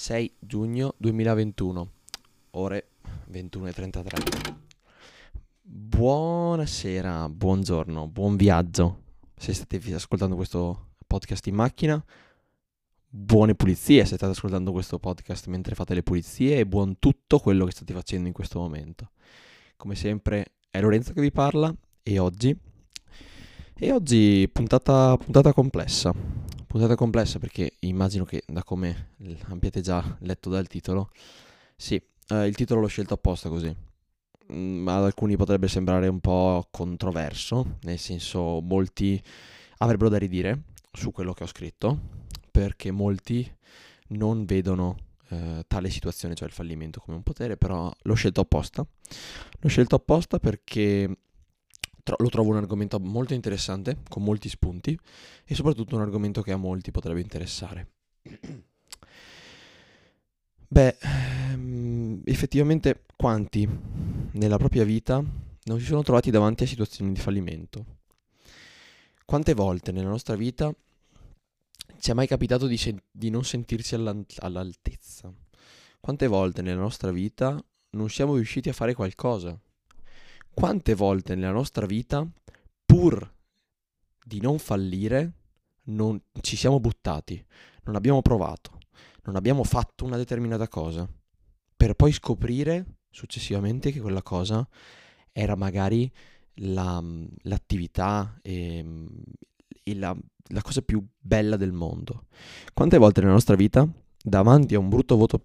6 giugno 2021, ore 21.33. Buonasera, buongiorno, buon viaggio. Se state ascoltando questo podcast in macchina, buone pulizie se state ascoltando questo podcast mentre fate le pulizie e buon tutto quello che state facendo in questo momento. Come sempre è Lorenzo che vi parla e oggi... E oggi puntata, puntata complessa, puntata complessa perché immagino che da come abbiate già letto dal titolo, sì, eh, il titolo l'ho scelto apposta così. Mm, ad alcuni potrebbe sembrare un po' controverso, nel senso molti avrebbero da ridire su quello che ho scritto, perché molti non vedono eh, tale situazione, cioè il fallimento, come un potere, però l'ho scelto apposta. L'ho scelto apposta perché tro- lo trovo un argomento molto interessante, con molti spunti, e soprattutto un argomento che a molti potrebbe interessare. Beh, ehm, effettivamente quanti nella propria vita non si sono trovati davanti a situazioni di fallimento? Quante volte nella nostra vita ci è mai capitato di, sen- di non sentirsi all'altezza? Quante volte nella nostra vita non siamo riusciti a fare qualcosa? Quante volte nella nostra vita, pur di non fallire, non ci siamo buttati, non abbiamo provato, non abbiamo fatto una determinata cosa, per poi scoprire successivamente che quella cosa era magari la, l'attività e, e la, la cosa più bella del mondo. Quante volte nella nostra vita, davanti a un brutto voto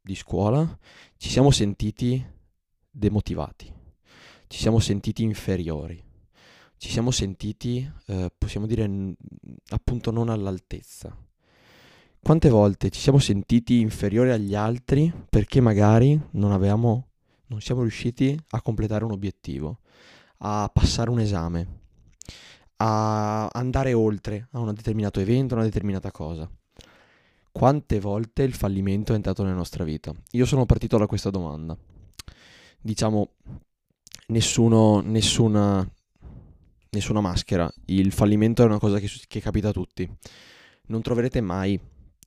di scuola, ci siamo sentiti demotivati, ci siamo sentiti inferiori, ci siamo sentiti, eh, possiamo dire, appunto non all'altezza. Quante volte ci siamo sentiti inferiori agli altri perché magari non avevamo, non siamo riusciti a completare un obiettivo, a passare un esame, a andare oltre a un determinato evento, una determinata cosa. Quante volte il fallimento è entrato nella nostra vita? Io sono partito da questa domanda. Diciamo, nessuno, nessuna, nessuna maschera. Il fallimento è una cosa che, che capita a tutti. Non troverete mai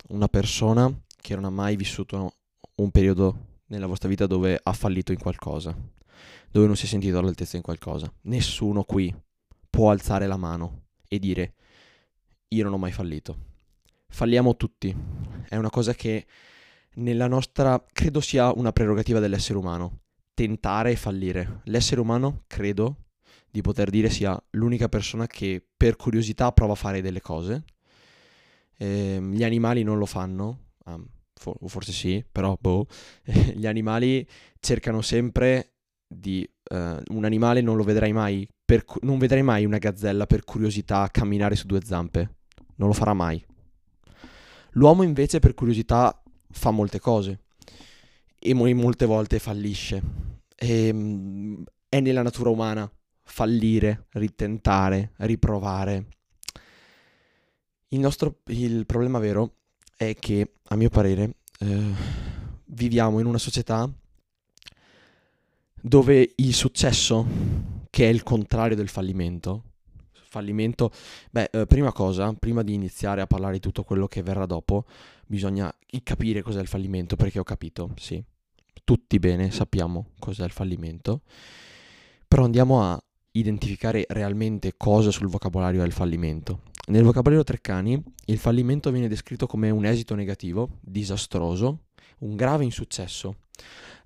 una persona che non ha mai vissuto un periodo nella vostra vita dove ha fallito in qualcosa, dove non si è sentito all'altezza in qualcosa. Nessuno qui può alzare la mano e dire io non ho mai fallito. Falliamo tutti. È una cosa che nella nostra credo sia una prerogativa dell'essere umano tentare e fallire. L'essere umano credo di poter dire sia l'unica persona che per curiosità prova a fare delle cose. Eh, gli animali non lo fanno, um, for- forse sì, però boh. gli animali cercano sempre di... Uh, un animale non lo vedrai mai per, non vedrai mai una gazzella per curiosità camminare su due zampe. Non lo farà mai. L'uomo invece per curiosità fa molte cose e molte volte fallisce. E, ehm, è nella natura umana fallire, ritentare, riprovare. Il nostro il problema vero è che, a mio parere, eh, viviamo in una società dove il successo che è il contrario del fallimento. Fallimento, beh, eh, prima cosa, prima di iniziare a parlare di tutto quello che verrà dopo, bisogna capire cos'è il fallimento, perché ho capito, sì, tutti bene sappiamo cos'è il fallimento, però andiamo a identificare realmente cosa sul vocabolario è il fallimento. Nel vocabolario Treccani il fallimento viene descritto come un esito negativo, disastroso, un grave insuccesso.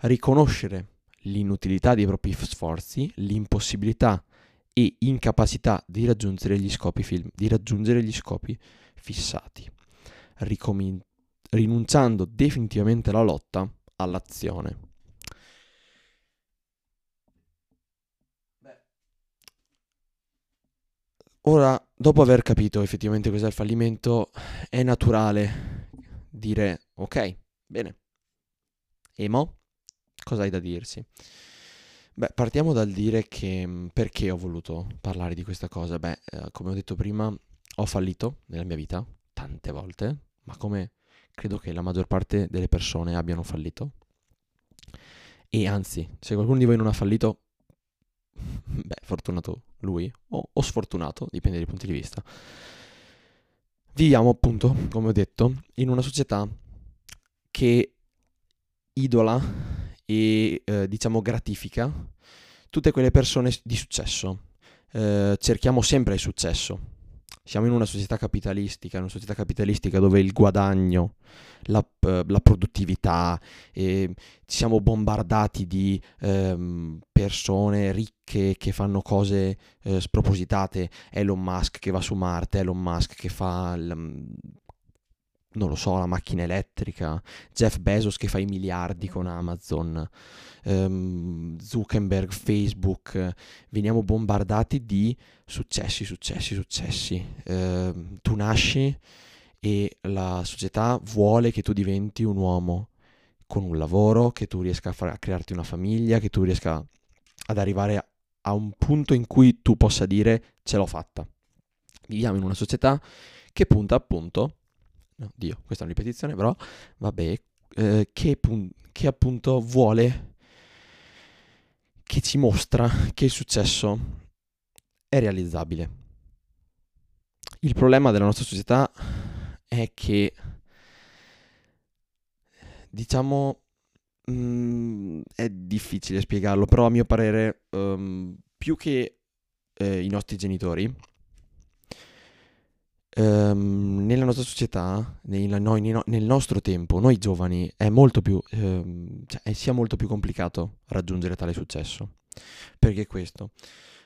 Riconoscere l'inutilità dei propri sforzi, l'impossibilità e incapacità di raggiungere gli scopi, film, raggiungere gli scopi fissati, Ricomin- rinunciando definitivamente alla lotta all'azione. Ora, dopo aver capito effettivamente cos'è il fallimento, è naturale dire ok, bene. E mo? Cosa hai da dirsi? Beh, partiamo dal dire che mm, perché ho voluto parlare di questa cosa? Beh, eh, come ho detto prima, ho fallito nella mia vita tante volte, ma come credo che la maggior parte delle persone abbiano fallito. E anzi, se qualcuno di voi non ha fallito, beh, fortunato lui, o, o sfortunato, dipende dai punti di vista. Viviamo appunto, come ho detto, in una società che idola e eh, diciamo gratifica tutte quelle persone di successo. Eh, cerchiamo sempre il successo. Siamo in una società capitalistica, una società capitalistica dove il guadagno, la, eh, la produttività, eh, siamo bombardati di ehm, persone ricche che fanno cose eh, spropositate. Elon Musk che va su Marte, Elon Musk che fa non lo so, la macchina elettrica, Jeff Bezos che fa i miliardi con Amazon, um, Zuckerberg, Facebook, veniamo bombardati di successi, successi, successi. Uh, tu nasci e la società vuole che tu diventi un uomo con un lavoro, che tu riesca a, far, a crearti una famiglia, che tu riesca ad arrivare a, a un punto in cui tu possa dire ce l'ho fatta. Viviamo in una società che punta appunto no, Dio, questa è una ripetizione, però vabbè, eh, che, pun- che appunto vuole, che ci mostra che il successo è realizzabile. Il problema della nostra società è che, diciamo, mh, mm, è difficile spiegarlo, però a mio parere, um, più che eh, i nostri genitori, ehm, nella nostra società, nel, noi, nel, nostro tempo, noi giovani, è molto più, ehm, cioè, sia molto più complicato raggiungere tale successo. Perché questo?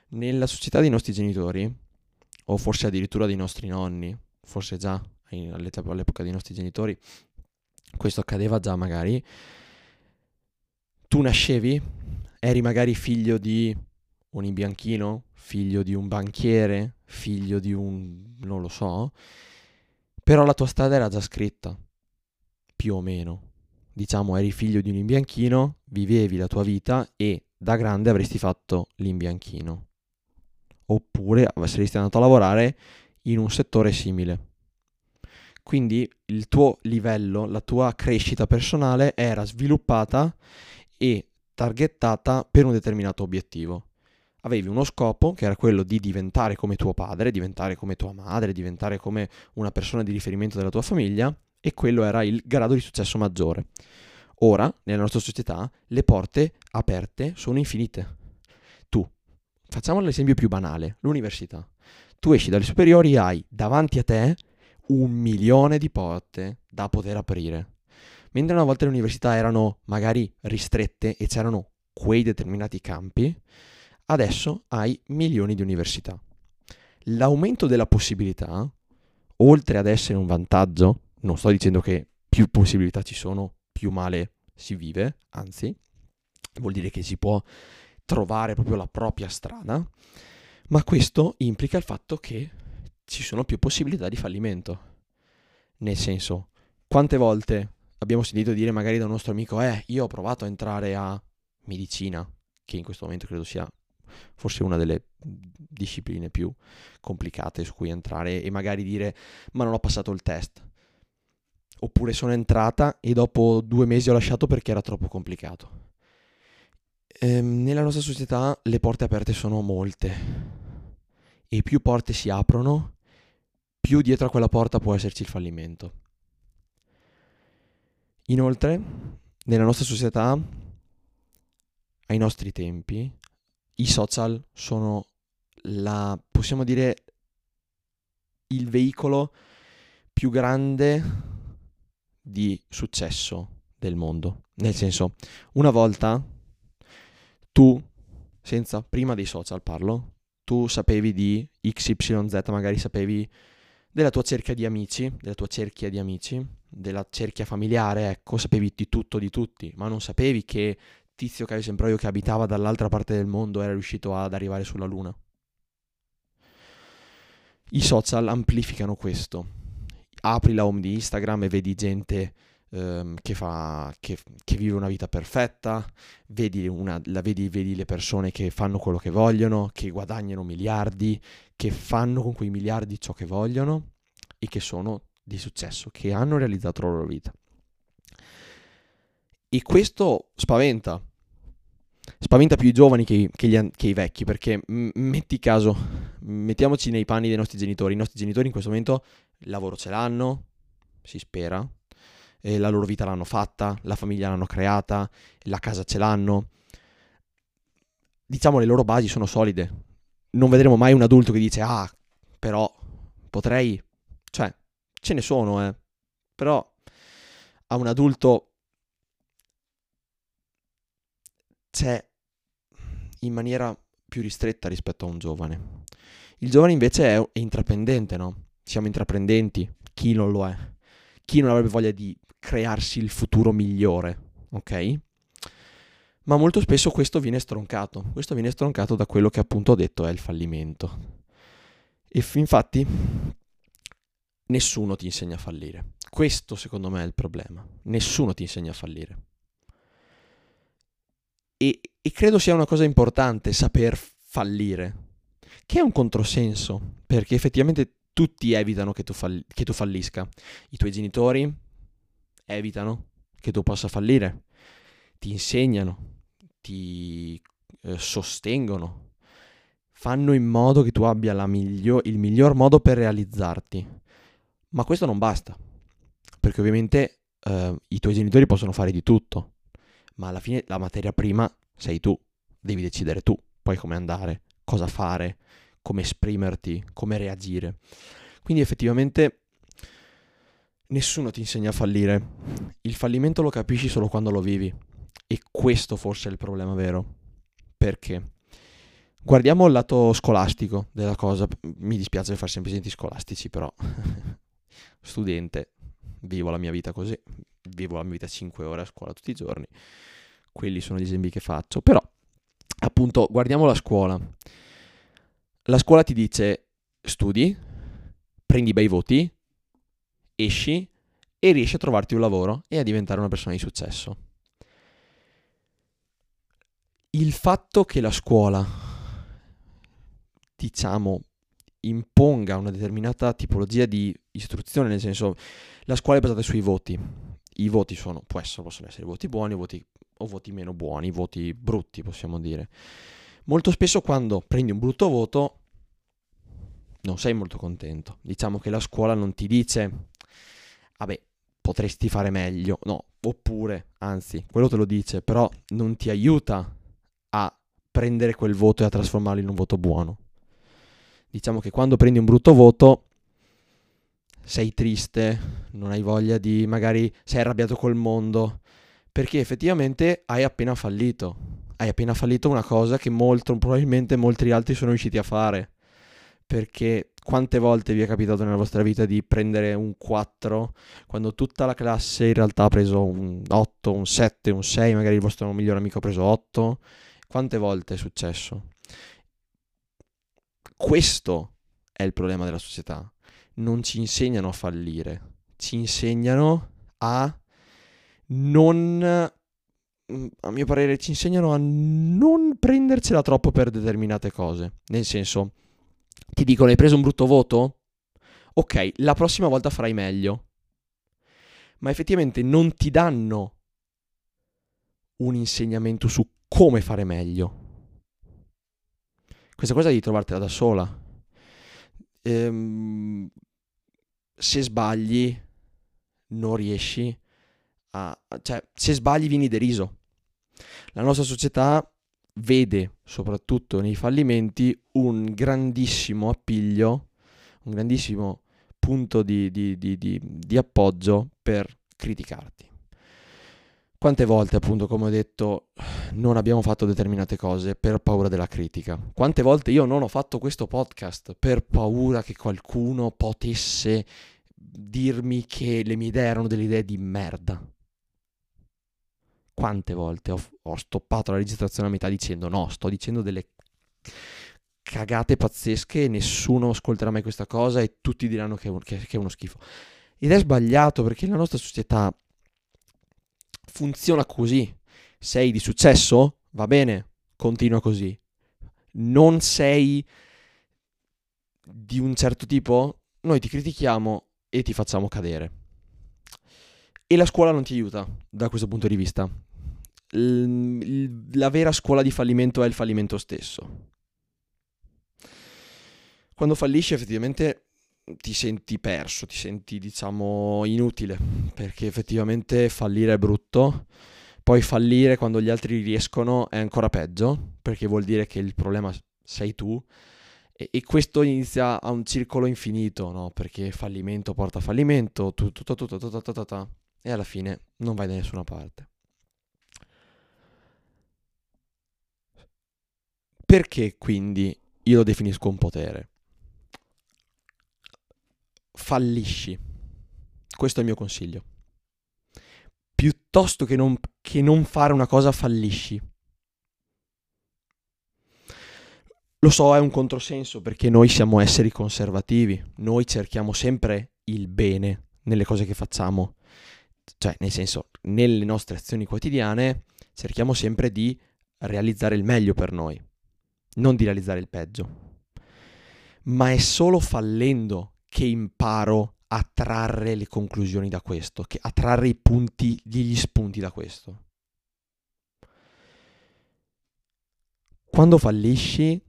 Nella società dei nostri genitori, o forse addirittura dei nostri nonni, forse già all'epoca dei nostri genitori, questo accadeva già magari, tu nascevi, eri magari figlio di un imbianchino, figlio di un banchiere, figlio di un... non lo so, però la tua strada era già scritta, più o meno. Diciamo, eri figlio di un imbianchino, vivevi la tua vita e da grande avresti fatto l'imbianchino. Oppure saresti andato a lavorare in un settore simile. Quindi il tuo livello, la tua crescita personale era sviluppata e targettata per un determinato obiettivo avevi uno scopo che era quello di diventare come tuo padre, diventare come tua madre, diventare come una persona di riferimento della tua famiglia e quello era il grado di successo maggiore. Ora, nella nostra società, le porte aperte sono infinite. Tu, facciamo l'esempio più banale, l'università. Tu esci dalle superiori hai davanti a te un milione di porte da poter aprire. Mentre una volta le università erano magari ristrette e c'erano quei determinati campi, adesso hai milioni di università. L'aumento della possibilità, oltre ad essere un vantaggio, non sto dicendo che più possibilità ci sono, più male si vive, anzi, vuol dire che si può trovare proprio la propria strada, ma questo implica il fatto che ci sono più possibilità di fallimento. Nel senso, quante volte abbiamo sentito dire magari da un nostro amico, eh, io ho provato a entrare a medicina, che in questo momento credo sia forse una delle discipline più complicate su cui entrare e magari dire ma non ho passato il test. Oppure sono entrata e dopo due mesi ho lasciato perché era troppo complicato. Ehm, nella nostra società le porte aperte sono molte e più porte si aprono, più dietro a quella porta può esserci il fallimento. Inoltre, nella nostra società, ai nostri tempi, i social sono la, possiamo dire, il veicolo più grande di successo del mondo. Nel senso, una volta tu, senza, prima dei social parlo, tu sapevi di XYZ, magari sapevi della tua cerchia di amici, della tua cerchia di amici, della cerchia familiare, ecco, sapevi di tutto di tutti, ma non sapevi che tizio che sempre io che abitava dall'altra parte del mondo era riuscito ad arrivare sulla Luna. I social amplificano questo. Apri la home di Instagram e vedi gente ehm, che, fa, che, che, vive una vita perfetta, vedi, una, vedi, vedi le persone che fanno quello che vogliono, che guadagnano miliardi, che fanno con quei miliardi ciò che vogliono e che sono di successo, che hanno realizzato la loro vita. E questo spaventa. Spaventa più i giovani che, che, gli, che i vecchi, perché m- metti caso, mettiamoci nei panni dei nostri genitori. I nostri genitori in questo momento lavoro ce l'hanno, si spera, la loro vita l'hanno fatta, la famiglia l'hanno creata, la casa ce l'hanno. Diciamo le loro basi sono solide. Non vedremo mai un adulto che dice "Ah, però potrei cioè ce ne sono, eh. Però a un adulto c'è in maniera più ristretta rispetto a un giovane. Il giovane invece è, è intraprendente, no? Siamo intraprendenti, chi non lo è? Chi non avrebbe voglia di crearsi il futuro migliore, ok? Ma molto spesso questo viene stroncato, questo viene stroncato da quello che appunto ho detto è il fallimento. E f- infatti nessuno ti insegna a fallire. Questo secondo me è il problema. Nessuno ti insegna a fallire. E, e credo sia una cosa importante saper fallire, che è un controsenso, perché effettivamente tutti evitano che tu, falli- che tu fallisca. I tuoi genitori evitano che tu possa fallire, ti insegnano, ti eh, sostengono, fanno in modo che tu abbia miglio- il miglior modo per realizzarti. Ma questo non basta, perché ovviamente eh, i tuoi genitori possono fare di tutto, ma alla fine la materia prima sei tu, devi decidere tu poi come andare, cosa fare, come esprimerti, come reagire. Quindi effettivamente nessuno ti insegna a fallire. Il fallimento lo capisci solo quando lo vivi. E questo forse è il problema vero. Perché? Guardiamo il lato scolastico della cosa. Mi dispiace fare sempre esempi scolastici, però studente, vivo la mia vita così. Vivo la mia vita 5 ore a scuola tutti i giorni. Quelli sono gli esempi che faccio. Però appunto, guardiamo la scuola. La scuola ti dice studi, prendi bei voti, esci e riesci a trovarti un lavoro e a diventare una persona di successo. Il fatto che la scuola, diciamo, imponga una determinata tipologia di istruzione, nel senso, la scuola è basata sui voti. I voti sono, essere, possono essere voti buoni, voti o voti meno buoni, voti brutti possiamo dire. Molto spesso quando prendi un brutto voto non sei molto contento. Diciamo che la scuola non ti dice, vabbè, potresti fare meglio, no, oppure, anzi, quello te lo dice, però non ti aiuta a prendere quel voto e a trasformarlo in un voto buono. Diciamo che quando prendi un brutto voto sei triste, non hai voglia di, magari sei arrabbiato col mondo, perché effettivamente hai appena fallito. Hai appena fallito una cosa che molto probabilmente molti altri sono riusciti a fare. Perché quante volte vi è capitato nella vostra vita di prendere un 4 quando tutta la classe in realtà ha preso un 8, un 7, un 6, magari il vostro migliore amico ha preso 8? Quante volte è successo? Questo è il problema della società. Non ci insegnano a fallire, ci insegnano a non mm, a mio parere ci insegnano a non prendercela troppo per determinate cose. Nel senso, ti dicono hai preso un brutto voto? Ok, la prossima volta farai meglio. Ma effettivamente non ti danno un insegnamento su come fare meglio. Questa cosa devi trovartela da sola. Ehm, se sbagli, non riesci a, cioè, se sbagli vieni deriso. La nostra società vede, soprattutto nei fallimenti, un grandissimo appiglio, un grandissimo punto di, di, di, di appoggio per criticarti. Quante volte, appunto, come ho detto, non abbiamo fatto determinate cose per paura della critica? Quante volte io non ho fatto questo podcast per paura che qualcuno potesse dirmi che le mie idee erano delle idee di merda? quante volte ho, ho stoppato la registrazione a metà dicendo no, sto dicendo delle cagate pazzesche e nessuno ascolterà mai questa cosa e tutti diranno che che, che è uno schifo. Ed è sbagliato perché la nostra società funziona così. Sei di successo? Va bene, continua così. Non sei di un certo tipo? Noi ti critichiamo e ti facciamo cadere. E la scuola non ti aiuta da questo punto di vista la vera scuola di fallimento è il fallimento stesso. Quando fallisci effettivamente ti senti perso, ti senti diciamo inutile, perché effettivamente fallire è brutto. Poi fallire quando gli altri riescono è ancora peggio, perché vuol dire che il problema sei tu. E, e questo inizia a un circolo infinito, no? Perché fallimento porta a fallimento, tutto, tutto, tutto, tutto, tutto, tutto, e alla fine non vai da nessuna parte. Perché quindi io lo definisco un potere? Fallisci. Questo è il mio consiglio. Piuttosto che non, che non fare una cosa, fallisci. Lo so, è un controsenso perché noi siamo esseri conservativi, noi cerchiamo sempre il bene nelle cose che facciamo, cioè nel senso, nelle nostre azioni quotidiane cerchiamo sempre di realizzare il meglio per noi non di realizzare il peggio. Ma è solo fallendo che imparo a trarre le conclusioni da questo, a trarre i punti, gli spunti da questo. Quando fallisci,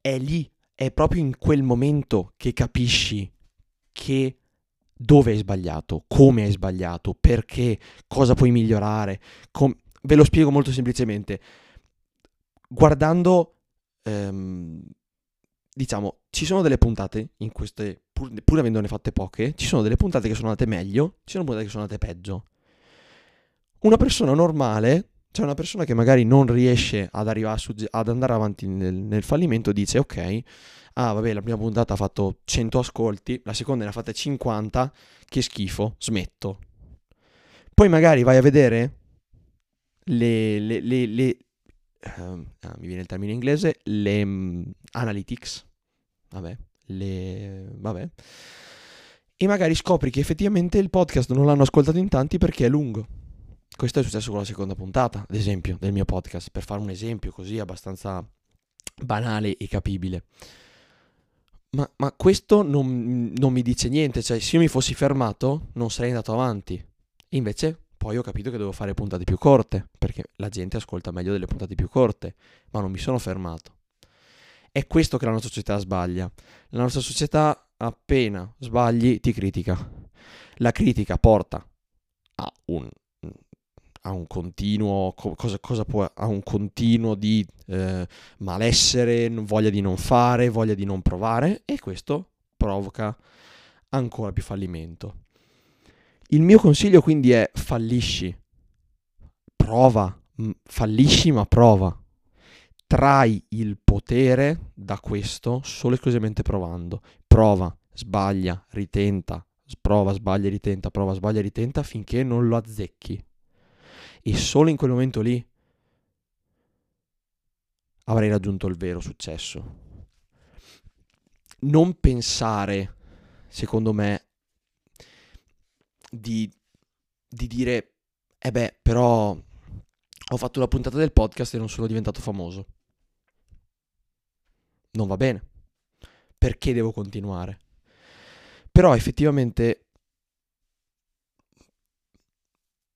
è lì, è proprio in quel momento che capisci che dove hai sbagliato, come hai sbagliato, perché, cosa puoi migliorare. Com- Ve lo spiego molto semplicemente. Guardando ehm, diciamo, ci sono delle puntate in queste, pur, pur avendone fatte poche, ci sono delle puntate che sono andate meglio, ci sono puntate che sono andate peggio. Una persona normale, cioè una persona che magari non riesce ad, arrivare sugge- ad andare avanti nel, nel, fallimento, dice ok, ah vabbè, la prima puntata ha fatto 100 ascolti, la seconda ne ha fatte 50, che schifo, smetto. Poi magari vai a vedere le, le, le, le uh, mi viene il termine inglese, le um, analytics, vabbè, le, vabbè, e magari scopri che effettivamente il podcast non l'hanno ascoltato in tanti perché è lungo. Questo è successo con la seconda puntata, ad esempio, del mio podcast, per fare un esempio così abbastanza banale e capibile. Ma, ma questo non, non, mi dice niente, cioè se io mi fossi fermato non sarei andato avanti. Invece poi ho capito che devo fare puntate più corte, perché la gente ascolta meglio delle puntate più corte, ma non mi sono fermato. È questo che la nostra società sbaglia. La nostra società appena sbagli ti critica. La critica porta a un, a un continuo, cosa, cosa può, a un continuo di eh, malessere, voglia di non fare, voglia di non provare e questo provoca ancora più fallimento. Il mio consiglio quindi è fallisci, prova, fallisci ma prova. Trai il potere da questo solo e esclusivamente provando. Prova, sbaglia, ritenta, prova, sbaglia, ritenta, prova, sbaglia, ritenta finché non lo azzecchi. E solo in quel momento lì avrai raggiunto il vero successo. Non pensare, secondo me, di, di dire, eh beh, però ho fatto la puntata del podcast e non sono diventato famoso. Non va bene. Perché devo continuare? Però effettivamente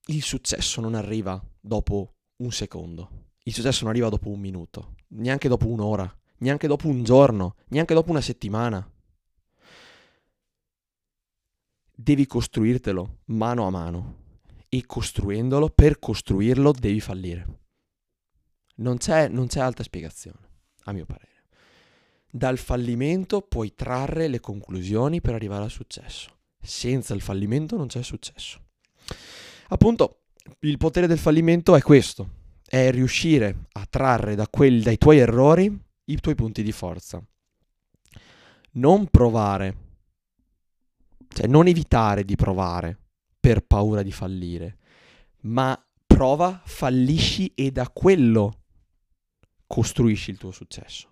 il successo non arriva dopo un secondo. Il successo non arriva dopo un minuto, neanche dopo un'ora, neanche dopo un giorno, neanche dopo una settimana devi costruirtelo mano a mano e costruendolo, per costruirlo devi fallire. Non c'è, non c'è altra spiegazione, a mio parere. Dal fallimento puoi trarre le conclusioni per arrivare al successo. Senza il fallimento non c'è successo. Appunto, il potere del fallimento è questo, è riuscire a trarre da quelli, dai tuoi errori i tuoi punti di forza. Non provare cioè non evitare di provare per paura di fallire, ma prova, fallisci e da quello costruisci il tuo successo.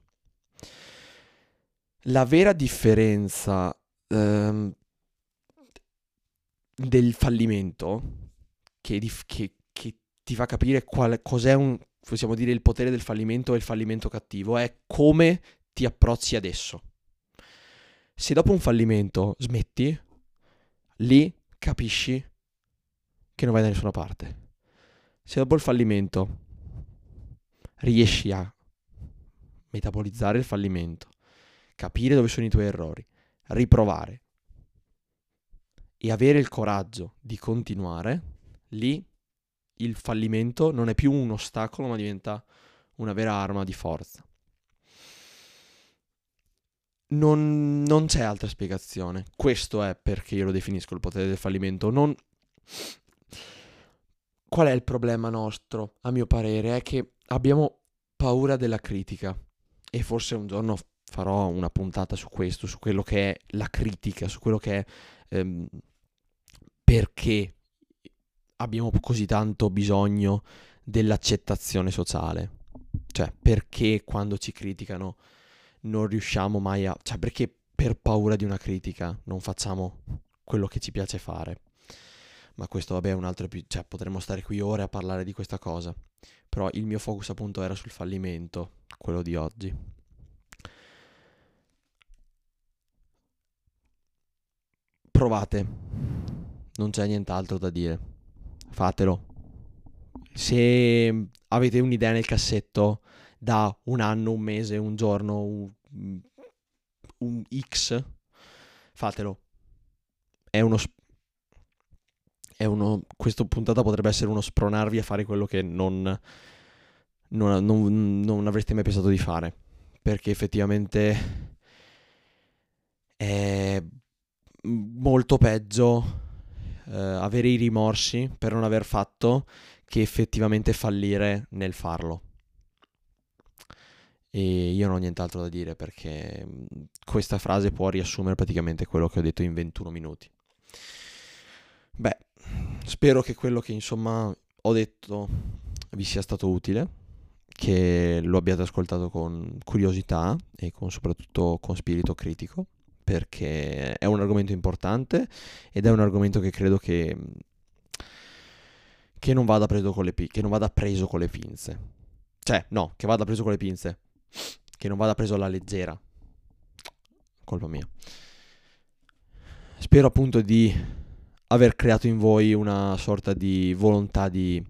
La vera differenza ehm, del fallimento che, che, che, ti fa capire qual, cos'è un, possiamo dire, il potere del fallimento e il fallimento cattivo è come ti approcci adesso. Se dopo un fallimento smetti, lì capisci che non vai da nessuna parte. Se dopo il fallimento riesci a metabolizzare il fallimento, capire dove sono i tuoi errori, riprovare e avere il coraggio di continuare, lì il fallimento non è più un ostacolo, ma diventa una vera arma di forza. Non, non, c'è altra spiegazione. Questo è perché io lo definisco il potere del fallimento. Non... Qual è il problema nostro, a mio parere? È che abbiamo paura della critica. E forse un giorno farò una puntata su questo, su quello che è la critica, su quello che è ehm, perché abbiamo così tanto bisogno dell'accettazione sociale. Cioè, perché quando ci criticano non riusciamo mai a... Cioè, perché per paura di una critica non facciamo quello che ci piace fare. Ma questo, vabbè, è un altro... Più... Cioè, potremmo stare qui ore a parlare di questa cosa. Però il mio focus appunto era sul fallimento, quello di oggi. Provate. Non c'è nient'altro da dire. Fatelo. Se avete un'idea nel cassetto da un anno, un mese, un giorno, un, un X, fatelo. È uno, è uno... Questa puntata potrebbe essere uno spronarvi a fare quello che non, non, non, non avreste mai pensato di fare. Perché effettivamente è molto peggio eh, avere i rimorsi per non aver fatto che effettivamente fallire nel farlo. E io non ho nient'altro da dire perché mm, questa frase può riassumere praticamente quello che ho detto in 21 minuti. Beh, spero che quello che insomma ho detto vi sia stato utile, che lo abbiate ascoltato con curiosità e con, soprattutto con spirito critico, perché è un argomento importante ed è un argomento che credo che, che, non, vada preso con le, che non vada preso con le pinze. Cioè, no, che vada preso con le pinze che non vada preso alla leggera. Colpa mia. Spero appunto di aver creato in voi una sorta di volontà di,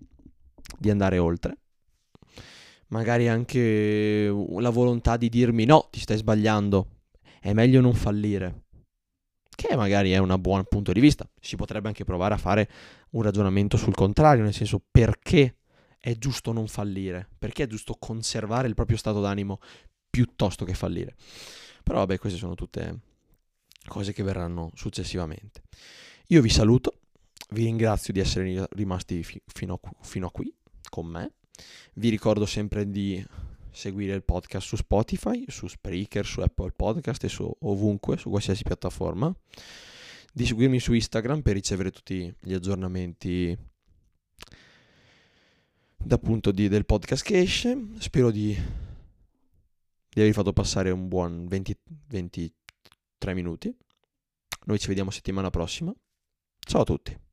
di andare oltre. Magari anche la volontà di dirmi no, ti stai sbagliando, è meglio non fallire. Che magari è un buon punto di vista. Si potrebbe anche provare a fare un ragionamento sul contrario, nel senso perché è giusto non fallire, perché è giusto conservare il proprio stato d'animo piuttosto che fallire. Però vabbè, queste sono tutte cose che verranno successivamente. Io vi saluto, vi ringrazio di essere rimasti fi- fino, a, fino a qui con me. Vi ricordo sempre di seguire il podcast su Spotify, su Spreaker, su Apple Podcast e su ovunque, su qualsiasi piattaforma. Di seguirmi su Instagram per ricevere tutti gli aggiornamenti appunto di, del podcast che esce. Spero di, di avervi fatto passare un buon 20, 23 minuti. Noi ci vediamo settimana prossima. Ciao a tutti.